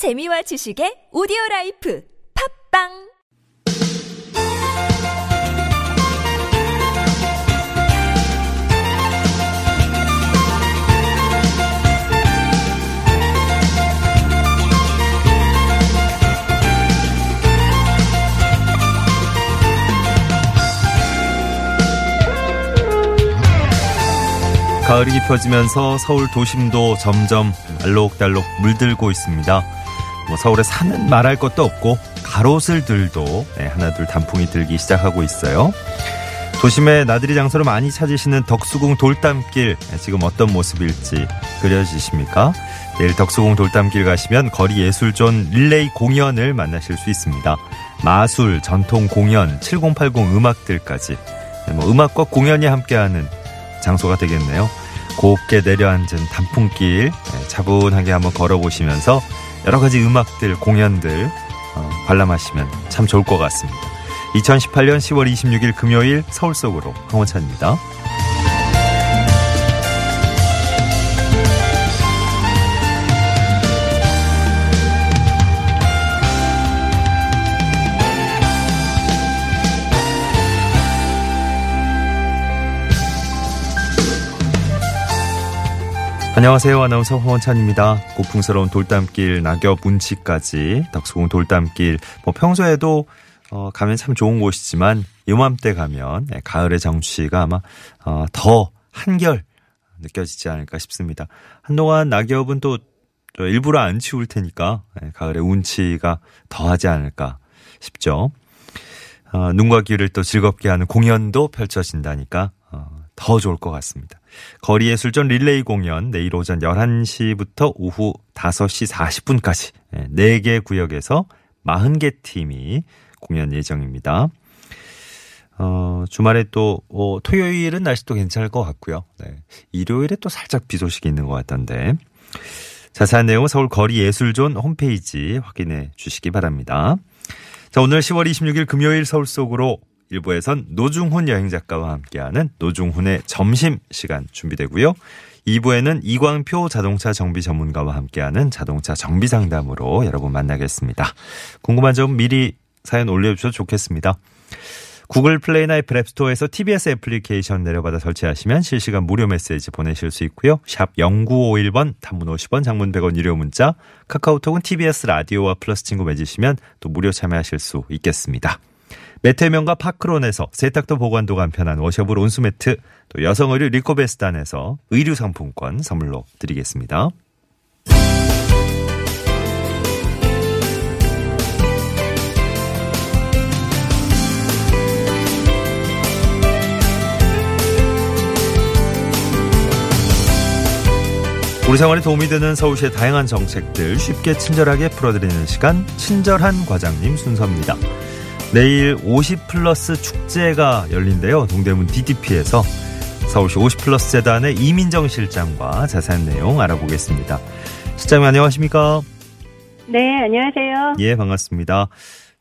재미와 지식의 오디오 라이프 팝빵 가을이 깊어지면서 서울 도심도 점점 알록달록 물들고 있습니다. 뭐 서울에 산은 말할 것도 없고 가로슬들도 네, 하나둘 단풍이 들기 시작하고 있어요. 도심의 나들이 장소로 많이 찾으시는 덕수궁 돌담길 네, 지금 어떤 모습일지 그려지십니까? 내일 덕수궁 돌담길 가시면 거리 예술존 릴레이 공연을 만나실 수 있습니다. 마술, 전통 공연, 7080 음악들까지 네, 뭐 음악과 공연이 함께하는 장소가 되겠네요. 곱게 내려앉은 단풍길 네, 차분하게 한번 걸어보시면서 여러 가지 음악들, 공연들 어, 관람하시면 참 좋을 것 같습니다. 2018년 10월 26일 금요일 서울 속으로 황원찬입니다. 안녕하세요. 아나운서 황원찬입니다. 고풍스러운 돌담길, 낙엽 운치까지 덕수궁 돌담길. 뭐 평소에도 어, 가면 참 좋은 곳이지만 요맘때 가면 네, 가을의 정취가 아마 어, 더 한결 느껴지지 않을까 싶습니다. 한동안 낙엽은 또 일부러 안 치울 테니까 네, 가을의 운치가 더하지 않을까 싶죠. 어, 눈과 귀를 또 즐겁게 하는 공연도 펼쳐진다니까 어, 더 좋을 것 같습니다. 거리 예술전 릴레이 공연 내일 오전 11시부터 오후 5시 40분까지 4개 구역에서 40개 팀이 공연 예정입니다. 어, 주말에 또, 어, 토요일은 날씨도 괜찮을 것 같고요. 네. 일요일에 또 살짝 비 소식이 있는 것 같던데. 자세한 내용은 서울 거리 예술존 홈페이지 확인해 주시기 바랍니다. 자, 오늘 10월 26일 금요일 서울 속으로 일부에선 노중훈 여행 작가와 함께하는 노중훈의 점심 시간 준비되고요. 2부에는 이광표 자동차 정비 전문가와 함께하는 자동차 정비 상담으로 여러분 만나겠습니다. 궁금한 점 미리 사연 올려주셔도 좋겠습니다. 구글 플레이나 애플 앱스토어에서 TBS 애플리케이션 내려받아 설치하시면 실시간 무료 메시지 보내실 수 있고요. 샵 0951번 단문 50원 장문 100원 유료 문자 카카오톡은 TBS 라디오와 플러스 친구 맺으시면 또 무료 참여하실 수 있겠습니다. 매태명과 파크론에서 세탁도 보관도 간편한 워셔블 온수매트, 또 여성 의류 리코베스단에서 의류 상품권 선물로 드리겠습니다. 우리 생활에 도움이 되는 서울시의 다양한 정책들 쉽게 친절하게 풀어드리는 시간 친절한 과장님 순서입니다. 내일 50 플러스 축제가 열린대요. 동대문 DDP에서 서울시 50 플러스 재단의 이민정 실장과 자세한 내용 알아보겠습니다. 실장님 안녕하십니까? 네, 안녕하세요. 예, 반갑습니다.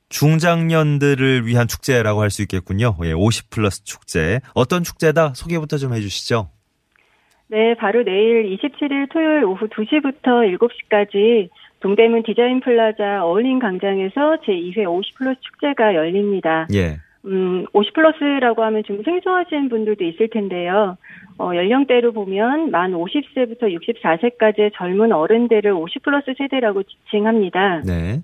중장년들을 위한 축제라고 할 수 있겠군요. 예, 50 플러스 축제. 어떤 축제다? 소개부터 좀 해주시죠. 네, 바로 내일 27일 토요일 오후 2시부터 7시까지 동대문 디자인 플라자 어울린 광장에서 제2회 50 플러스 축제가 열립니다. 예. 음, 50 플러스라고 하면 좀 생소하신 분들도 있을 텐데요. 어, 연령대로 보면 만 50세부터 64세까지의 젊은 어른들을 50 플러스 세대라고 지칭합니다. 네.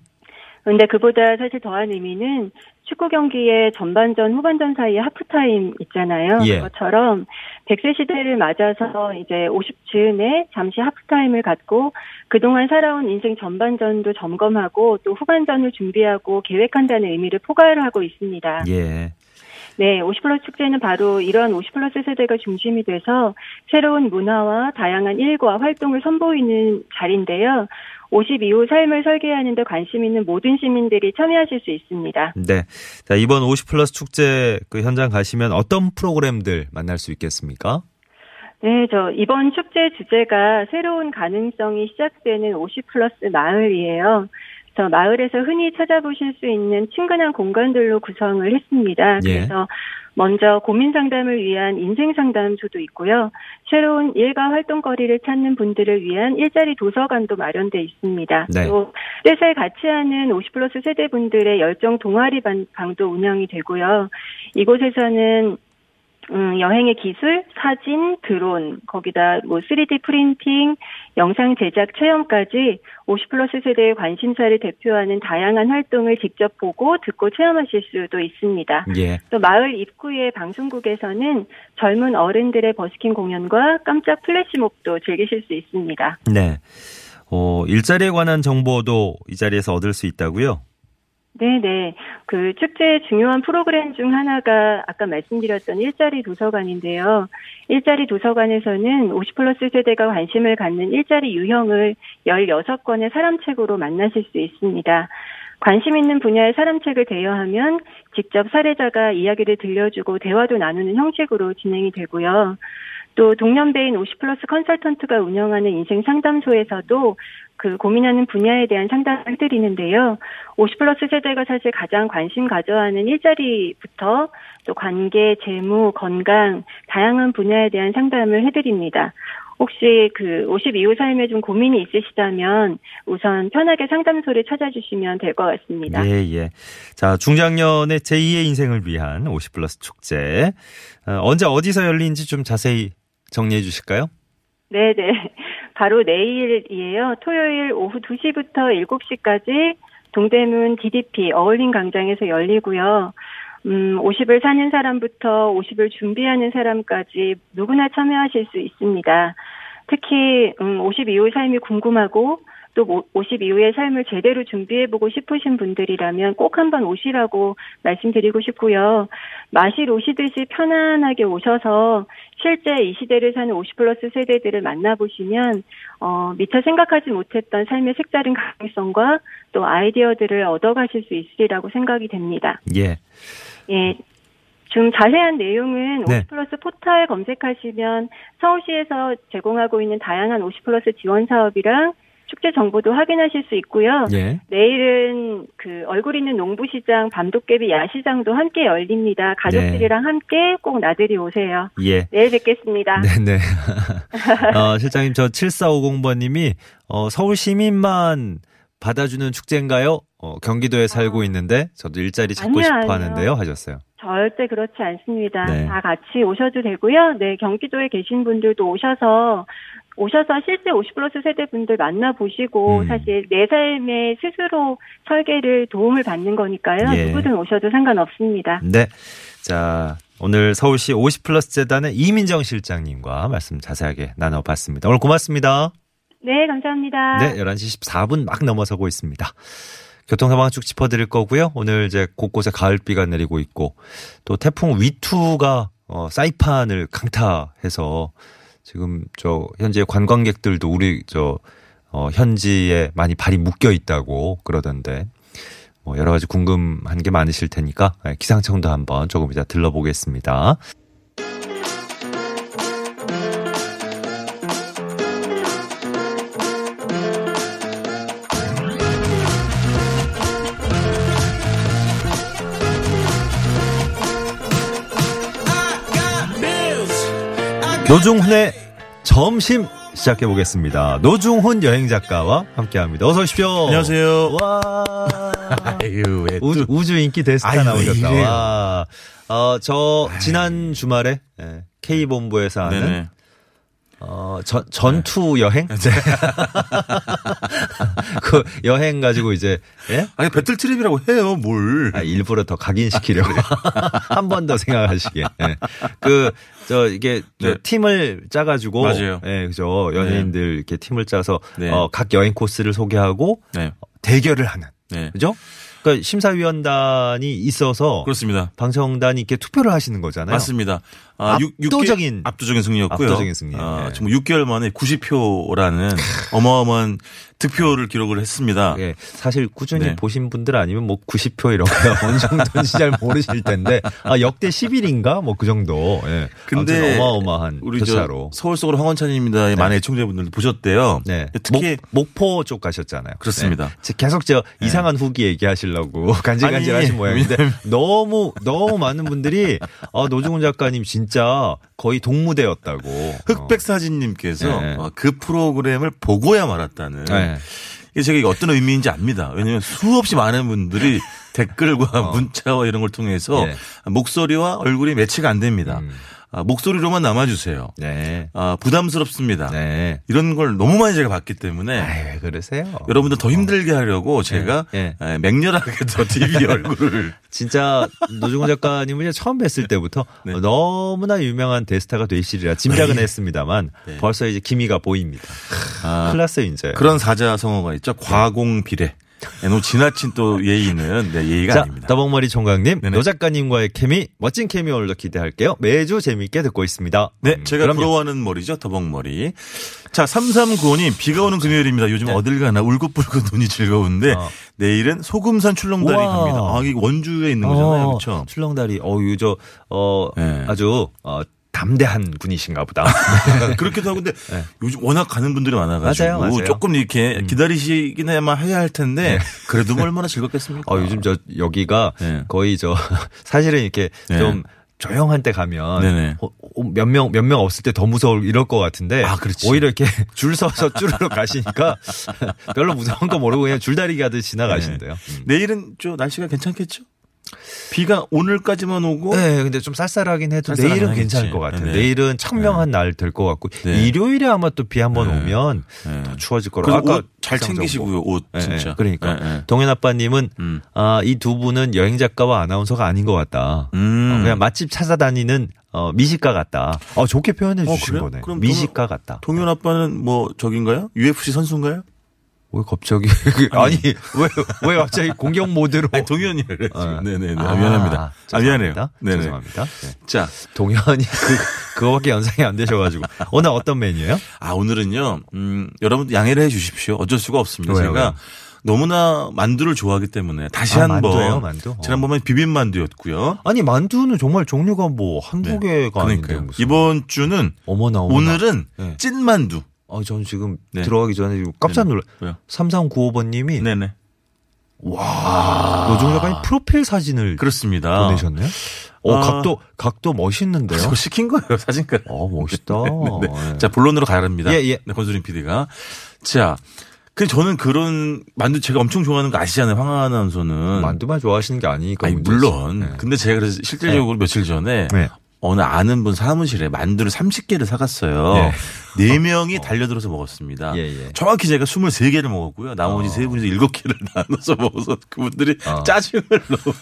근데 그보다 사실 더한 의미는 축구 경기의 전반전, 후반전 사이에 하프타임 있잖아요. 예. 그것처럼 100세 시대를 맞아서 이제 50즈음에 잠시 하프타임을 갖고 그동안 살아온 인생 전반전도 점검하고 또 후반전을 준비하고 계획한다는 의미를 포괄을 하고 있습니다. 예. 네, 50플러스 축제는 바로 이러한 50플러스 세대가 중심이 돼서 새로운 문화와 다양한 일과 활동을 선보이는 자리인데요. 50 이후 삶을 설계하는 데 관심 있는 모든 시민들이 참여하실 수 있습니다. 네. 자, 이번 50 플러스 축제 그 현장 가시면 어떤 프로그램들 만날 수 있겠습니까? 네, 저 이번 축제 주제가 새로운 가능성이 시작되는 50 플러스 마을이에요. 그래서 마을에서 흔히 찾아보실 수 있는 친근한 공간들로 구성을 했습니다. 예. 그래서 먼저 고민 상담을 위한 인생 상담소도 있고요. 새로운 일과 활동거리를 찾는 분들을 위한 일자리 도서관도 마련돼 있습니다. 네. 또 뜻을 같이 하는 50 플러스 세대분들의 열정 동아리 방- 방도 운영이 되고요. 이곳에서는 음, 여행의 기술, 사진, 드론, 거기다 뭐 3D 프린팅, 영상 제작 체험까지 50 플러스 세대의 관심사를 대표하는 다양한 활동을 직접 보고 듣고 체험하실 수도 있습니다. 예. 또 마을 입구의 방송국에서는 젊은 어른들의 버스킹 공연과 깜짝 플래시몹도 즐기실 수 있습니다. 네. 어, 일자리에 관한 정보도 이 자리에서 얻을 수 있다고요? 네네. 그 축제의 중요한 프로그램 중 하나가 아까 말씀드렸던 일자리 도서관인데요. 일자리 도서관에서는 50 플러스 세대가 관심을 갖는 일자리 유형을 16권의 사람책으로 만나실 수 있습니다. 관심 있는 분야의 사람책을 대여하면 직접 사례자가 이야기를 들려주고 대화도 나누는 형식으로 진행이 되고요. 또 동년배인 50 플러스 컨설턴트가 운영하는 인생 상담소에서도 그 고민하는 분야에 대한 상담을 해드리는데요. 50 플러스 세대가 사실 가장 관심 가져하는 일자리부터 또 관계, 재무, 건강, 다양한 분야에 대한 상담을 해드립니다. 혹시 그50 이후 삶에 좀 고민이 있으시다면 우선 편하게 상담소를 찾아주시면 될 것 같습니다. 예, 예. 자, 중장년의 제2의 인생을 위한 50 플러스 축제. 어, 언제 어디서 열리는지 좀 자세히 정리해 주실까요? 네 네. 바로 내일이에요. 토요일 오후 2시부터 7시까지 동대문 DDP 어울림 광장에서 열리고요. 음, 50을 사는 사람부터 50을 준비하는 사람까지 누구나 참여하실 수 있습니다. 특히 음, 50 이후 삶이 궁금하고 또 50 이후의 삶을 제대로 준비해보고 싶으신 분들이라면 꼭 한번 오시라고 말씀드리고 싶고요. 마실 오시듯이 편안하게 오셔서 실제 이 시대를 사는 50 플러스 세대들을 만나보시면 어, 미처 생각하지 못했던 삶의 색다른 가능성과 또 아이디어들을 얻어가실 수 있으리라고 생각이 됩니다. 예. 예. 좀 자세한 내용은 네. 50 플러스 포털 검색하시면 서울시에서 제공하고 있는 다양한 50 플러스 지원 사업이랑 축제 정보도 확인하실 수 있고요. 예. 내일은 그 얼굴 있는 농부시장, 밤도깨비 야시장도 함께 열립니다. 가족들이랑 함께 꼭 나들이 오세요. 예. 내일 뵙겠습니다. 네네. 어, 실장님, 저 7450번님이, 어, 서울 시민만 받아주는 축제인가요? 어, 경기도에 살고 있는데, 저도 일자리 찾고 아니요, 싶어 아니요. 하는데요. 하셨어요. 절대 그렇지 않습니다. 네. 다 같이 오셔도 되고요. 네, 경기도에 계신 분들도 오셔서 오셔서 실제 50 플러스 세대 분들 만나보시고 음. 사실 내 삶에 스스로 설계를 도움을 받는 거니까요. 예. 누구든 오셔도 상관없습니다. 네. 자, 오늘 서울시 50 플러스 재단의 이민정 실장님과 말씀 자세하게 나눠봤습니다. 오늘 고맙습니다. 네, 감사합니다. 네, 11시 14분 막 넘어서고 있습니다. 교통 상황 쭉 짚어드릴 거고요. 오늘 이제 곳곳에 가을비가 내리고 있고 또 태풍 위투가 어, 사이판을 강타해서 지금 저 현재 관광객들도 우리 저 어, 현지에 많이 발이 묶여 있다고 그러던데 뭐 여러 가지 궁금한 게 많으실 테니까 예, 기상청도 한번 조금 이따 들러보겠습니다. 노중훈의 점심 시작해 보겠습니다. 노중훈 여행 작가와 함께 합니다. 어서 오십시오. 안녕하세요. 와. 아유, 왜 우주, 또- 우주 인기 대스타 아유, 왜 나오셨다. 와. 어, 저 지난 주말에 예, K 본부에서 하는 네네. 어, 전, 전투 여행? 그 여행 가지고 이제, 예? 아니, 배틀 트립이라고 해요, 뭘. 아, 일부러 더 각인시키려고. 한 번 더 생각하시게. 예. 그, 저, 이게, 저 네. 팀을 짜가지고. 맞아요. 예, 그죠. 연예인들 이렇게 팀을 짜서, 네. 어, 각 여행 코스를 소개하고 네. 대결을 하는. 네. 그죠? 그러니까 심사위원단이 있어서. 그렇습니다. 방청단이 이렇게 투표를 하시는 거잖아요. 맞습니다. 아, 육- 육 개- 압도적인- 압도적인 승리였고요. 압도적인 승리. 아, 네. 정말 6개월 만에 90표라는 어마어마한 득표를 기록을 했습니다. 예, 사실 꾸준히 네. 보신 분들 아니면 뭐 90표 이런 거 어느 정도인지 잘 모르실 텐데 아 역대 10일인가 뭐 그 정도. 예. 근데 어마어마한 우리 표차로. 저 서울 속으로 황원찬입니다의 많은 애청자분들도 보셨대요. 네. 특히 목, 포쪽 가셨잖아요. 그렇습니다. 네. 계속 저 이상한 후기 얘기하시려고 간질간질 아니, 하신 모양인데 너무 너무 많은 분들이 아, 노중훈 작가님 진짜 거의 동무대였다고. 흑백 사진님께서 네. 어, 그 프로그램을 보고야 말았다는. 네. 이게 제가 이게 어떤 의미인지 압니다. 왜냐하면 수없이 많은 분들이 댓글과 문자와 이런 걸 통해서 어. 예. 목소리와 얼굴이 매치가 안 됩니다. 음. 아, 목소리로만 남아주세요. 네. 아, 부담스럽습니다. 네. 이런 걸 너무 많이 제가 봤기 때문에 왜 그러세요? 여러분들 더 힘들게 하려고 제가 예. 에, 맹렬하게 더 TV 얼굴을 진짜 노중훈 작가님을 처음 뵀을 때부터 네. 너무나 유명한 대스타가 되시리라 짐작은 했습니다만 네. 벌써 이제 기미가 보입니다. 아, 클라스 이제. 그런 사자성어가 있죠. 과공비례. 네, 너무 지나친 또 예의는 네, 예의가 자, 아닙니다. 더벅머리 총각님, 네네. 노 작가님과의 케미, 멋진 케미 오늘도 기대할게요. 매주 재미있게 듣고 있습니다. 네, 음, 제가 그럼요. 부러워하는 머리죠. 더벅머리. 자, 3395님, 비가 오는 금요일입니다. 요즘 어딜 가나 울긋불긋 눈이 즐거운데, 네. 어. 내일은 소금산 출렁다리 우와. 갑니다. 아, 이게 원주에 있는 거잖아요. 어, 그렇죠? 출렁다리, 어, 유 저, 어, 네. 아주, 어, 담대한 분이신가 보다. 그렇기도 하고, 근데 요즘 워낙 가는 분들이 많아가지고, 네. 맞아요, 맞아요. 음. 조금 이렇게 기다리시긴 해야만 해야 할 텐데, 그래도 뭐 얼마나 즐겁겠습니까? 어, 요즘 저, 여기가 네. 거의 저, 사실은 이렇게 네. 좀, 조용한 때 가면. 어, 어, 몇명 몇 명 없을 때 더 무서울 이럴 것 같은데 아. 오히려 이렇게 줄 서서 쭈르륵 가시니까 별로 무서운 거 모르고 그냥 줄다리기 하듯 지나가신대요. 음. 내일은 좀 날씨가 괜찮겠죠? 비가 오늘까지만 오고, 네, 근데 좀 쌀쌀하긴 해도 내일은 하겠지. 괜찮을 것 같아요. 네. 내일은 청명한 날될 것 같고 네. 일요일에 아마 또 비 한번 네. 오면 네. 더 추워질 거라고. 아까 옷잘 기상정보. 챙기시고요, 옷 네, 진짜. 네. 그러니까 네, 네. 동현 아빠님은 음. 아, 이 두 분은 여행 작가와 아나운서가 아닌 것 같다. 음. 어, 그냥 맛집 찾아다니는 어, 미식가 같다. 어, 좋게 표현해 어, 주신 그래요? 거네. 그럼 미식가 같다. 동현 아빠는 뭐 저긴가요? UFC 선수인가요? 왜 갑자기 아니 왜왜 갑자기 공격 모드로? 아니 동현이를 어. 네네네. 아, 아, 미안합니다. 아, 미안해요. 네네. 죄송합니다. 네. 자, 동현이 그 그거밖에 연상이 안 되셔가지고 오늘 어떤 메뉴예요? 아 오늘은요. 음, 여러분 양해를 해 주십시오. 어쩔 수가 없습니다. 왜요, 제가 왜요? 너무나 만두를 좋아하기 때문에 다시 아, 한번 만두예요, 만두? 어. 지난번에 비빔 만두였고요. 아니 만두는 정말 종류가 뭐 한두 개가 아닌데 그러니까요. 무슨. 이번 주는 어머나 어머나. 오늘은 네. 찐 만두. 아, 저는 지금 네. 들어가기 전에 지금 깜짝 놀라. 왜요? 3395번님이 네네. 와 노종 작가님 프로필 사진을 그렇습니다. 보내셨네요. 어 아. 각도 각도 멋있는데요. 저거 시킨 거예요 사진가. 어 멋있다. 네. 네. 자 본론으로 가랍니다. 예, 예. 네, 권수린 PD가 자. 그 저는 그런 만두 제가 엄청 좋아하는 거 아시잖아요. 황 아나운서는. 만두만 좋아하시는 게 아니니까. 아니. 물론. 네. 근데 제가 그래서 실질적으로 며칠 전에 네. 어느 아는 분 사무실에 만두를 30개를 사갔어요. 네 명이 달려들어서 먹었습니다. 예, 예. 정확히 제가 23개를 먹었고요. 나머지 어. 세 분이서 7개를 나눠서 먹어서 그분들이 어. 짜증을 너무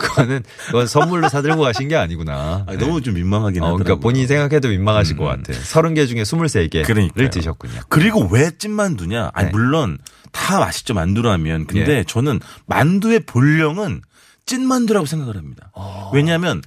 그거는 그건 선물로 사들고 가신 게 아니구나. 아니, 너무 좀 민망하긴 어, 하더라고요. 그러니까 본인이 생각해도 민망하실 음. 것 같아. 30개 중에 23개를 그러니까요. 드셨군요. 그리고 왜 찐만두냐? 아니, 네. 물론 다 맛있죠, 만두라면. 근데 예. 저는 만두의 본령은 찐만두라고 생각을 합니다. 어. 왜냐하면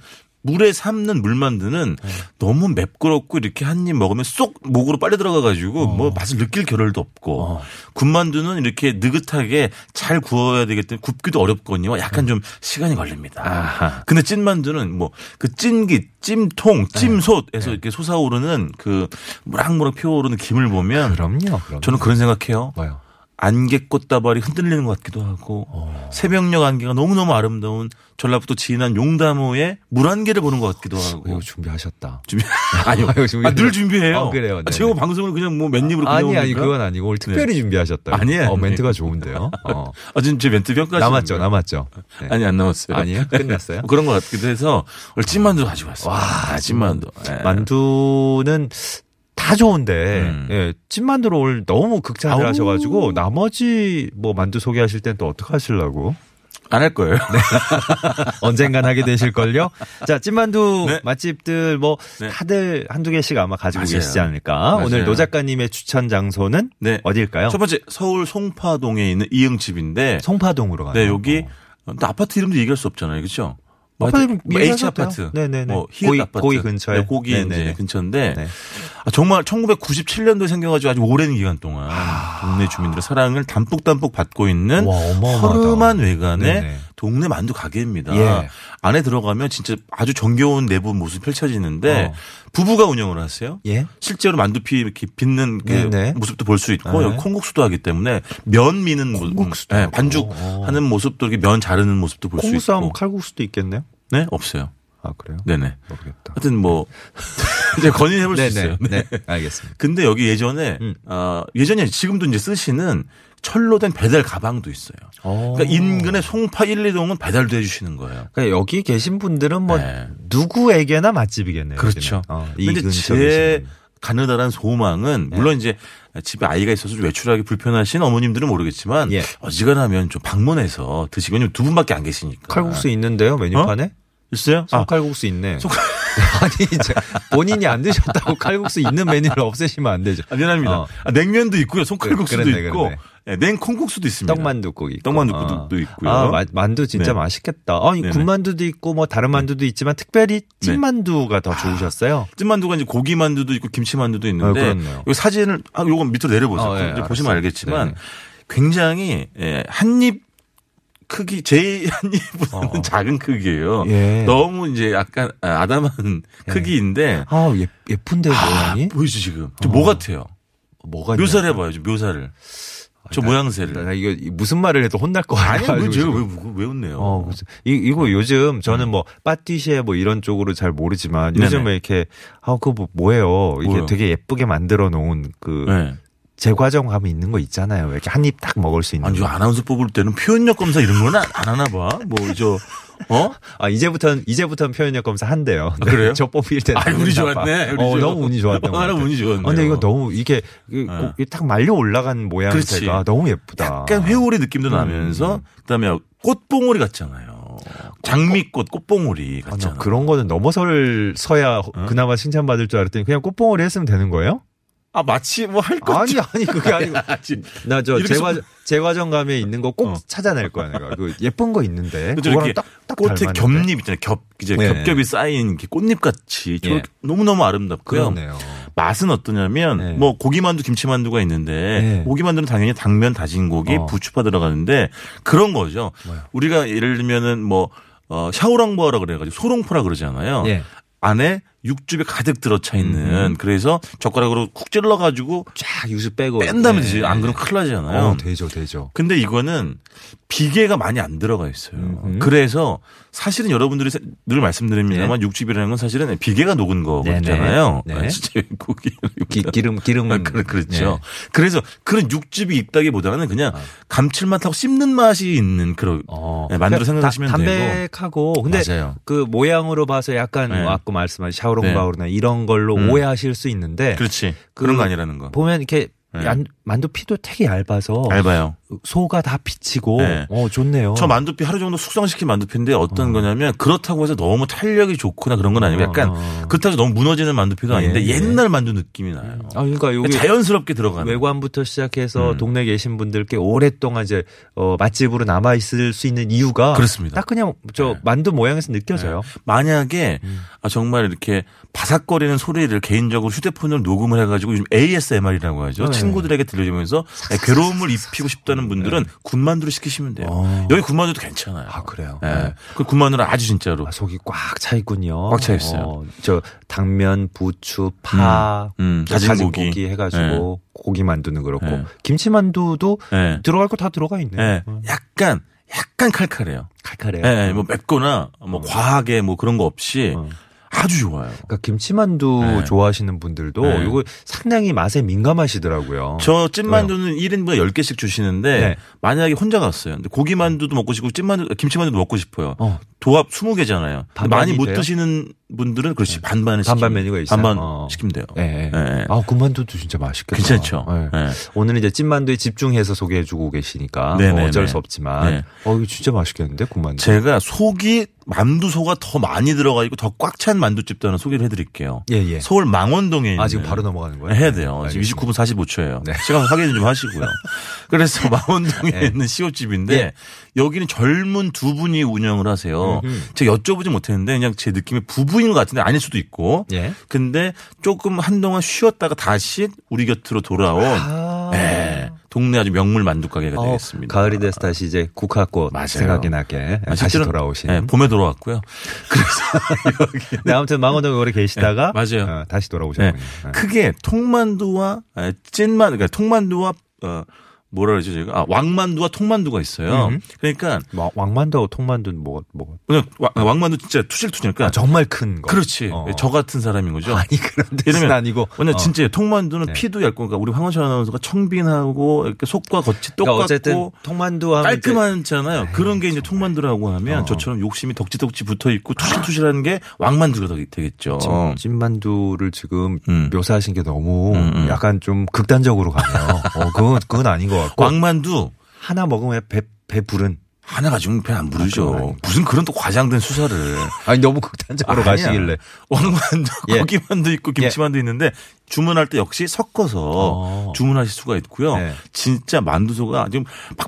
물에 삶는 물 만두는 네. 너무 맵고럽고 이렇게 한 입 먹으면 쏙 목으로 빨려 들어가 가지고 뭐 맛을 느낄 겨를도 없고 어. 군만두는 이렇게 느긋하게 잘 구워야 되기 때문에 굽기도 어렵거든요. 약간 좀 시간이 걸립니다. 네. 아하. 근데 찐만두는 뭐 그 찐기, 찜통, 네. 찜솥에서 이렇게 솟아오르는 그 무락무락 피어오르는 김을 보면 그럼요. 그럼. 저는 그런 생각해요. 뭐요? 안개 꽃다발이 흔들리는 것 같기도 하고 어. 새벽녘 안개가 너무너무 아름다운 전라북도 진안 용담호의 물안개를 보는 것 같기도 이거 하고 준비하셨다. 준비 아니요 이거 준비- 아, 늘 준비해요. 어, 그래요. 아, 네네. 제가 방송을 그냥 뭐 맨입으로 아니 그냥 아니 옵니까? 그건 아니고 오늘 특별히 준비하셨다. 아니에요, 어. 멘트가 좋은데요. 어. 아 지금 제 멘트 평가 남았죠, 남았죠. 네. 아니 안 남았어요. 아니에요? 끝났어요? 뭐 그런 것 같기도 해서 오늘 찐만두 가지고 왔어요. 와, 아, 찐만두. 예. 만두는 다 좋은데 음. 예, 찐만두로 오늘 너무 극찬을 아우. 하셔가지고 나머지 뭐 만두 소개하실 땐 또 어떻게 하시려고? 안 할 거예요. 네. 언젠간 하게 되실걸요? 자, 찐만두 네. 맛집들 뭐 네. 다들 한두 개씩 아마 가지고 맞아요. 계시지 않을까? 맞아요. 오늘 노 작가님의 추천 장소는 네. 어딜까요? 첫 번째 서울 송파동에 있는 이응집인데 송파동으로 가요. 네, 여기 또 아파트 이름도 얘기할 수 없잖아요. 그렇죠? 뭐 아파트 하여튼 뭐 H 아파트. 네네네. 뭐 히읗 고이- 아파트, 고이 근처에. 네, 고기 네네네. 이제 근처인데 네. 아, 정말 1997년도에 생겨가지고 아주 오랜 기간 동안 동네 주민들의 사랑을 담뿍 담뿍 받고 있는 와, 어마어마하다. 허름한 외관의 네네. 동네 만두 가게입니다. 예. 안에 들어가면 진짜 아주 정겨운 내부 모습 펼쳐지는데 어. 부부가 운영을 하세요. 예. 실제로 만두피 이렇게 빚는 그 네네. 모습도 볼 수 있고 네. 여기 콩국수도 하기 때문에 면 미는 모- 콩국수도 네, 하고. 반죽 어. 하는 모습도 이렇게 면 자르는 모습도 볼수 콩국수 있고. 칼국수도 있겠네요. 네, 없어요. 아 그래요? 네네. 모르겠다. 하여튼 뭐 이제 건의해 볼 수. 있어요. 네. 알겠습니다. 근데 여기 예전에 음. 어, 예전에 지금도 이제 쓰시는 철로 된 배달 가방도 있어요. 그러니까 인근의 송파 1, 2동은 배달도 해주시는 거예요. 그러니까 여기 계신 분들은 뭐 네. 누구에게나 맛집이겠네요. 그렇죠. 어, 이 근데 제. 가느다란 소망은 네. 물론 이제 집에 아이가 있어서 좀 외출하기 불편하신 어머님들은 모르겠지만 예. 어지간하면 좀 방문해서 드시고 왜냐면 두 분밖에 안 계시니까. 칼국수 있는데요 메뉴판에? 있어요? 아, 손칼국수 있네. 아니 이제 본인이 안 드셨다고 칼국수 있는 메뉴를 없애시면 안 되죠. 아, 미안합니다. 어. 아, 냉면도 있고요. 송칼국수도 그래, 그랬네, 있고 그랬네. 예, 냉콩국수도 있습니다. 떡만두국 있고. 떡만둣국도 있고요. 아, 마- 만두 진짜 네. 맛있겠다. 아니 네네. 군만두도 있고 뭐 다른 만두도 있지만 특별히 네. 찐만두가 더 좋으셨어요. 찐만두가 이제 고기만두도 있고 김치만두도 있는데 아. 이 사진을 아 요거 밑으로 내려보세요. 어, 예, 이제 보시면. 알겠지만. 굉장히 예, 한입 크기 제 한 입보다는 어. 작은 크기예요. 예. 너무 이제 약간 아, 아담한 크기인데 아 예, 예쁜데 모양이 아, 보이죠 지금 저뭐 같아요. 뭐가 묘사를 해봐요. 좀 묘사를. 저 모양새를. 나 이거 무슨 말을 해도 혼날 거 아니, 같아요. 그 제가 왜, 왜, 왜 웃네요. 어, 이, 이거 요즘 저는 뭐 파티시에 뭐 이런 쪽으로 잘 모르지만 네네. 요즘에 이렇게 아 그거 뭐 뭐예요? 이게? 되게 예쁘게 만들어 놓은 그 네. 제과점감이 있는 거 있잖아요. 이렇게 한 입 딱 먹을 수 있는. 아니, 저 거. 아나운서 뽑을 때는 표현력 검사 이런 건안 하나 봐. 뭐, 저, 어? 아 이제부터는 이제부터는 표현력 검사 한대요. 아, 그래요? 저 뽑힐 때. 아, 운이 좋았네. 운이 어. 너무 운이 좋았던 것 아. 운이 좋았네요. 어, 근데 이거 너무 이게 그 네. 딱 말려 올라간. 모양새가 너무 예쁘다. 약간 회오리 느낌도 나면서 그다음에 꽃봉오리 같잖아요. 장미꽃 꽃봉오리 아, 나 같잖아요. 그런 거는 넘어설 서야 그나마 칭찬받을 줄 알았더니 그냥 꽃봉오리 했으면 되는 거예요? 아 마치 뭐 할 것. 아니 아니 그게 아니고 나저 이렇게 제과 소- 제과점감에 있는 거꼭 어. 찾아낼 거야 내가 그 예쁜 거 있는데 그거랑 딱딱 꽃에 닮았는데. 겹잎 있잖아요. 겹 이제 네. 겹겹이 쌓인 꽃잎 같이 예. 너무 너무 아름답고요. 그렇네요. 맛은 어떠냐면 네. 뭐 고기만두 김치만두가 있는데 네. 고기만두는 당연히 당면 다진 고기 어. 부추파 들어가는데 그런 거죠. 뭐요? 우리가 예를 들면은 뭐 어, 샤오랑보라 그래가지고 소롱포라 그러잖아요. 예. 안에 육즙이 가득 들어차 있는 음. 그래서 젓가락으로 쿡 찔러 가지고 쫙 유수 빼고 뺀 다음에 네. 안 그러면 큰일 나잖아요. 어, 되죠 되죠. 근데 이거는 비계가 많이 안 들어가 있어요. 음흠. 그래서 사실은 여러분들이 세- 늘 말씀드립니다만 육즙이라는 건 사실은 비계가 녹은 거잖아요. 네네. 네. 진짜 고기 기, 기 름 기름 아, 그, 그렇죠. 네. 그래서 그런 육즙이 있다기보다는 그냥 아. 감칠맛하고 씹는 맛이 있는 그런 어. 네, 만두로 그러니까 생각하시면 다- 되고. 담백하고 근데 맞아요. 그 모양으로 봐서 약간 네. 뭐 아까 말씀하신 샤 오롱바오르나 이런 걸로 음. 오해하실 수 있는데 그렇지. 그 그런 거 아니라는 거. 보면 이렇게 네. 얀- 만두 피도 되게 얇아서 얇아요. 소가 다 비치고 네. 어 좋네요. 저 만두피 하루 정도 숙성시킨 만두피인데 어떤 거냐면 그렇다고 해서 너무 탄력이 좋거나 그런 건 아니고 약간 어. 그렇다고 해서 너무 무너지는 만두피도 예, 아닌데 예. 옛날 만두 느낌이 나요. 아 그러니까 여기 자연스럽게 들어가는. 외관부터 시작해서 음. 동네 계신 분들께 오랫동안 이제 어 맛집으로 남아 있을 수 있는 이유가 그렇습니다. 딱 그냥 저 네. 만두 모양에서 느껴져요. 만약에 음. 아, 정말 이렇게 바삭거리는 소리를 개인적으로 휴대폰으로 녹음을 해가지고 요즘 ASMR이라고 하죠. 네. 친구들에게 들려주면서 괴로움을 입히고 싶다 는 분들은 군만두를 시키시면 돼요. 어. 여기 군만두도 괜찮아요. 아 그래요. 예. 네. 그 군만두는 아주 진짜로. 아, 속이 꽉 차 있군요. 꽉 차 있어요. 어, 저 당면, 부추, 파, 음, 음, 또 다진 다진 고기. 고기, 해가지고 고기 만두는 그렇고 네. 김치 만두도 예. 들어갈 거 다 들어가 있네요. 예. 어, 약간 약간 칼칼해요. 칼칼해요. 예, 예. 뭐 맵거나 뭐 과하게 뭐 그런 거 없이 어. 아주 좋아요. 그러니까 김치만두 네. 좋아하시는 분들도 네. 이거 상당히 맛에 민감하시더라고요. 저 찐만두는 1인분에 10개씩 주시는데 네. 만약에 혼자 갔어요. 근데 고기만두도 먹고 싶고 찐만두 김치만두도 먹고 싶어요. 어. 도합 20개잖아요. 반반이 많이 못 돼요? 드시는 분들은 그렇지 반반을 반반 시키면- 메뉴가 있어요? 반반 어. 시키면 돼요. 예. 예, 예. 아, 군만두도 진짜 맛있겠다. 괜찮죠. 예. 예. 오늘은 이제 찐만두에 집중해서 소개해주고 계시니까. 뭐 어쩔 수 없지만 네. 어 이거 진짜 맛있겠는데 군만두. 제가 속이 만두소가 더 많이 들어가 있고 더 꽉 찬 만두집도 하나 소개를 해드릴게요. 예 예. 서울 망원동에 있는 아 지금 바로 넘어가는 거예요? 해야 돼요. 네, 지금 알겠습니다. 29분 45초예요. 네. 시간 확인 좀 하시고요. 그래서 망원동에 네. 있는 시옷집인데 예. 여기는 젊은 두 분이 운영을 하세요. 음흠. 제가 여쭤보지 못했는데 그냥 제 느낌에 부부인 것 같은데 아닐 수도 있고. 예. 근데 조금 한동안 쉬었다가 다시 우리 곁으로 돌아온 아. 예, 동네 아주 명물 만두 가게가 어, 되겠습니다. 가을이 돼서 다시 이제 국화꽃 맞아요. 생각이 나게 아, 다시 돌아오신. 예, 봄에 돌아왔고요. 네, 아무튼 망원동에 오래 계시다가 네, 맞아요. 어, 다시 네. 돌아오셨군요. 네. 크게 통만두와 아, 찐만 그러니까 통만두와 어 뭐라 그러죠 저희가 아, 왕만두와 통만두가 있어요. 음. 그러니까 뭐, 왕만두하고 통만두는 뭐가 뭐가 그냥 왕만두 진짜 투실투실니까 아, 정말 큰 거. 그렇지 어. 저 같은 사람인 거죠. 아니 그런 뜻은 이러면 아니고. 왜냐 어. 진짜 통만두는 네. 피도 얇고 그러니까 우리 황원철 아나운서가 청빈하고 이렇게 속과 겉이 그러니까 똑같고 어쨌든 통만두 하면 깔끔하잖아요. 그런 게 이제 통만두라고 하면 어. 저처럼 욕심이 덕지덕지 붙어 있고 투실투실한 게 왕만두가 되- 되겠죠. 찐- 찐만두를 지금 음. 묘사하신 게 너무 음, 음. 약간 좀 극단적으로 가네요. 어, 그건 그건 아닌 것 같고 왕만두 하나 먹으면 배, 배 부른. 하나 가지고 배안 아, 그건 부르죠. 아닌가. 무슨 그런 또 과장된 수사를. 아니 너무 극단적으로 아니야. 가시길래. 왕만두, 예. 고기만두 있고 김치만두 있는데 주문할 때 역시 섞어서 어. 주문하실 수가 있고요. 네. 진짜 만두소가 좀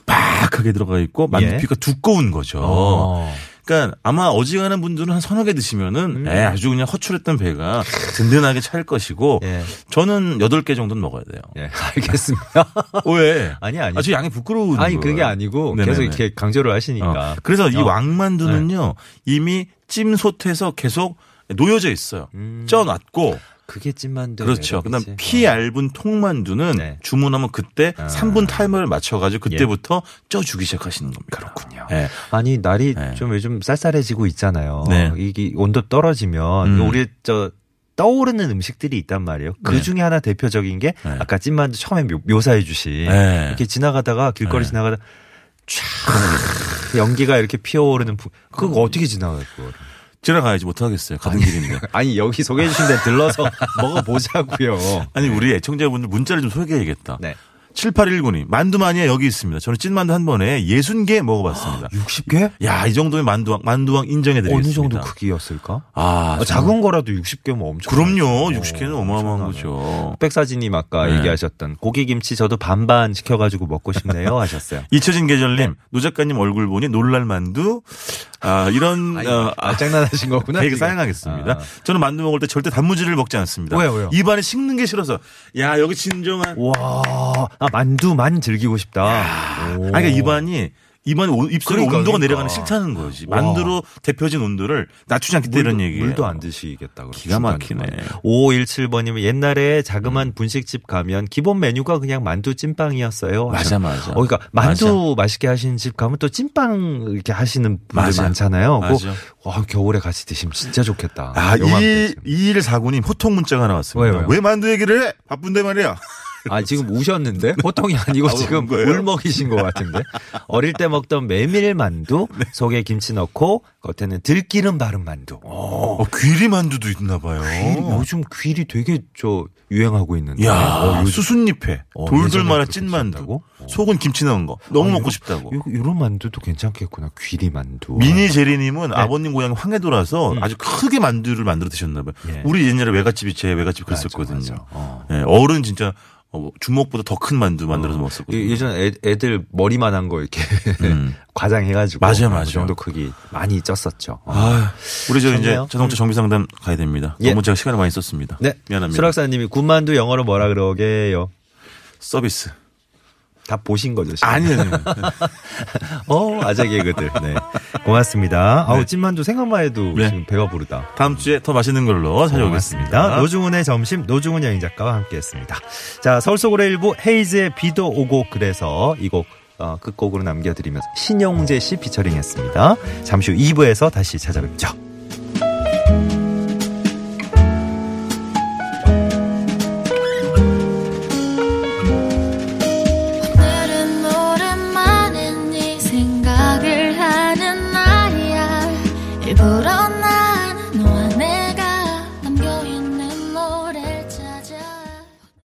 팍팍하게 들어가 있고 만두피가 두꺼운 거죠. 예. 어. 그러니까 아마 어지간한 분들은 한 서너 개 드시면은 음. 에, 아주 그냥 허출했던 배가 든든하게 찰 것이고 예. 저는 여덟 개 정도는 먹어야 돼요. 예, 알겠습니다. 왜? 아니 아니. 아, 저 양이 부끄러운 아니. 그게 아니고 네네네. 계속 이렇게 강조를 하시니까. 어. 그래서 이 어. 왕만두는요 이미 찜 솥에서 계속 놓여져 있어요. 음. 쪄놨고 그게 찐만두. 그렇죠. 그다음 피 얇은 통만두는 네. 주문하면 그때 아. 3분 타이머를 맞춰가지고 그때부터 쪄주기 시작하시는 겁니다. 그렇군요. 네. 아니 날이 네. 좀 요즘 쌀쌀해지고 있잖아요. 네. 이게 온도 떨어지면 음. 우리 저 떠오르는 음식들이 있다 말이에요. 그 네. 중에 하나 대표적인 게 네. 아까 찐만두 처음에 묘, 사해 주신 네. 이렇게 지나가다가 길거리 네. 지나가다 쫙 연기가 이렇게 피어오르는 부- 그거 어떻게 지나갈 거를? 지나가야지 못하겠어요. 가던 길인데. 아니 여기 소개해 주신 데 들러서 먹어보자고요. 아니 우리 애청자분들 문자를 좀 소개해야겠다. 네. 7819님 만두 마니아 여기 있습니다. 저는 찐만두 한 번에 60개 먹어봤습니다. 60개? 야 이 정도면 만두왕 만두왕 인정해드리겠습니다. 어느 정도 크기였을까? 아, 아, 작은 거라도 60개 면 엄청. 그럼요. 많죠. 60개는 어 마어마한 엄청나네. 거죠. 백사진님 아까 네. 얘기하셨던 고기 김치 저도 반반 시켜가지고 먹고 싶네요 하셨어요. 이처진 계절님, 네. 노 작가님 얼굴 보니 놀랄 만두, 아, 이런, 어, 아, 장난하신 거구나. 되게. 사양하겠습니다. 아. 저는 만두 먹을 때 절대 단무지를 먹지 않습니다. 왜요, 왜요? 입안에 식는 게 싫어서. 야, 여기 진정한. 와, 아, 만두만 즐기고 싶다. 오. 아니, 그러니까 입안이, 오- 입속에 그러니까, 온도가 그러니까. 내려가는 게 싫다는 거지. 와. 만두로 대표진 온도를 낮추지 않겠다 이런 얘기예요. 물도 안 드시겠다. 기가 막히네. 5517번님은 옛날에 자그만 분식집 가면 기본 메뉴가 그냥 만두 찐빵이었어요. 맞아, 맞아. 어, 그러니까 만두 맛있게 하시는 집 가면 또 찐빵 이렇게 하시는 분들 맞아. 많잖아요. 맞아. 와, 겨울에 같이 드시면 진짜 좋겠다. 아, 요맘때쯤. 2149님 호통 문자가 나왔습니다. 왜요? 왜 만두 얘기를 해? 바쁜데 말이야. 아, 지금 우셨는데? 보통이 아니고 아, 지금 운 거예요? 울먹이신 것 같은데? 어릴 때 먹던 메밀만두, 네. 속에 김치 넣고, 겉에는 들기름 바른 만두. 어, 귀리 만두도 있나 봐요. 귀리, 요즘 귀리 되게 저 유행하고 있는데. 야, 어, 수순잎에 어, 돌돌 말아 찐 만두. 드셨다고? 어. 속은 김치 넣은 거. 너무 아, 먹고 이거- 싶다고. 요, 요런 만두도 괜찮겠구나. 귀리 만두. 미니 제리님은 네. 아버님 고향 황해도라서 음. 아주 크게 만두를 만들어 드셨나 봐요. 예. 우리 옛날에 외갓집이 제 외갓집 맞아, 그랬었거든요. 맞아. 어. 예, 어른 진짜 어, 주먹보다 더 큰 만두 만들어서 먹었었거든요. 예- 예전 애, 애들 머리만한 거 이렇게 음. 과장해가지고. 맞아요, 그 맞아요. 정도 크기 많이 쪘었죠. 어. 아, 우리 저 이제. 자동차 정비 상담 가야 됩니다. 예. 너무 제가 시간을 많이 썼습니다. 네. 미안합니다. 수락사님이 군만두 영어로 뭐라 그러게요? 서비스. 다 보신 거죠? 지금? 아니에요. 어, 아재 개그들. 네. 고맙습니다. 아우, 네. 찐만두 생각만 해도 네. 지금 배가 부르다. 다음 주에 더 맛있는 걸로 찾아오겠습니다. 노중훈의 점심, 노중훈 여행 작가와 함께 했습니다. 자, 서울 속으로 일부 헤이즈의 비도 오고 그래서 이 곡, 어, 끝곡으로 남겨드리면서 신용재 씨 피처링 했습니다. 잠시 후 2부에서 다시 찾아뵙죠.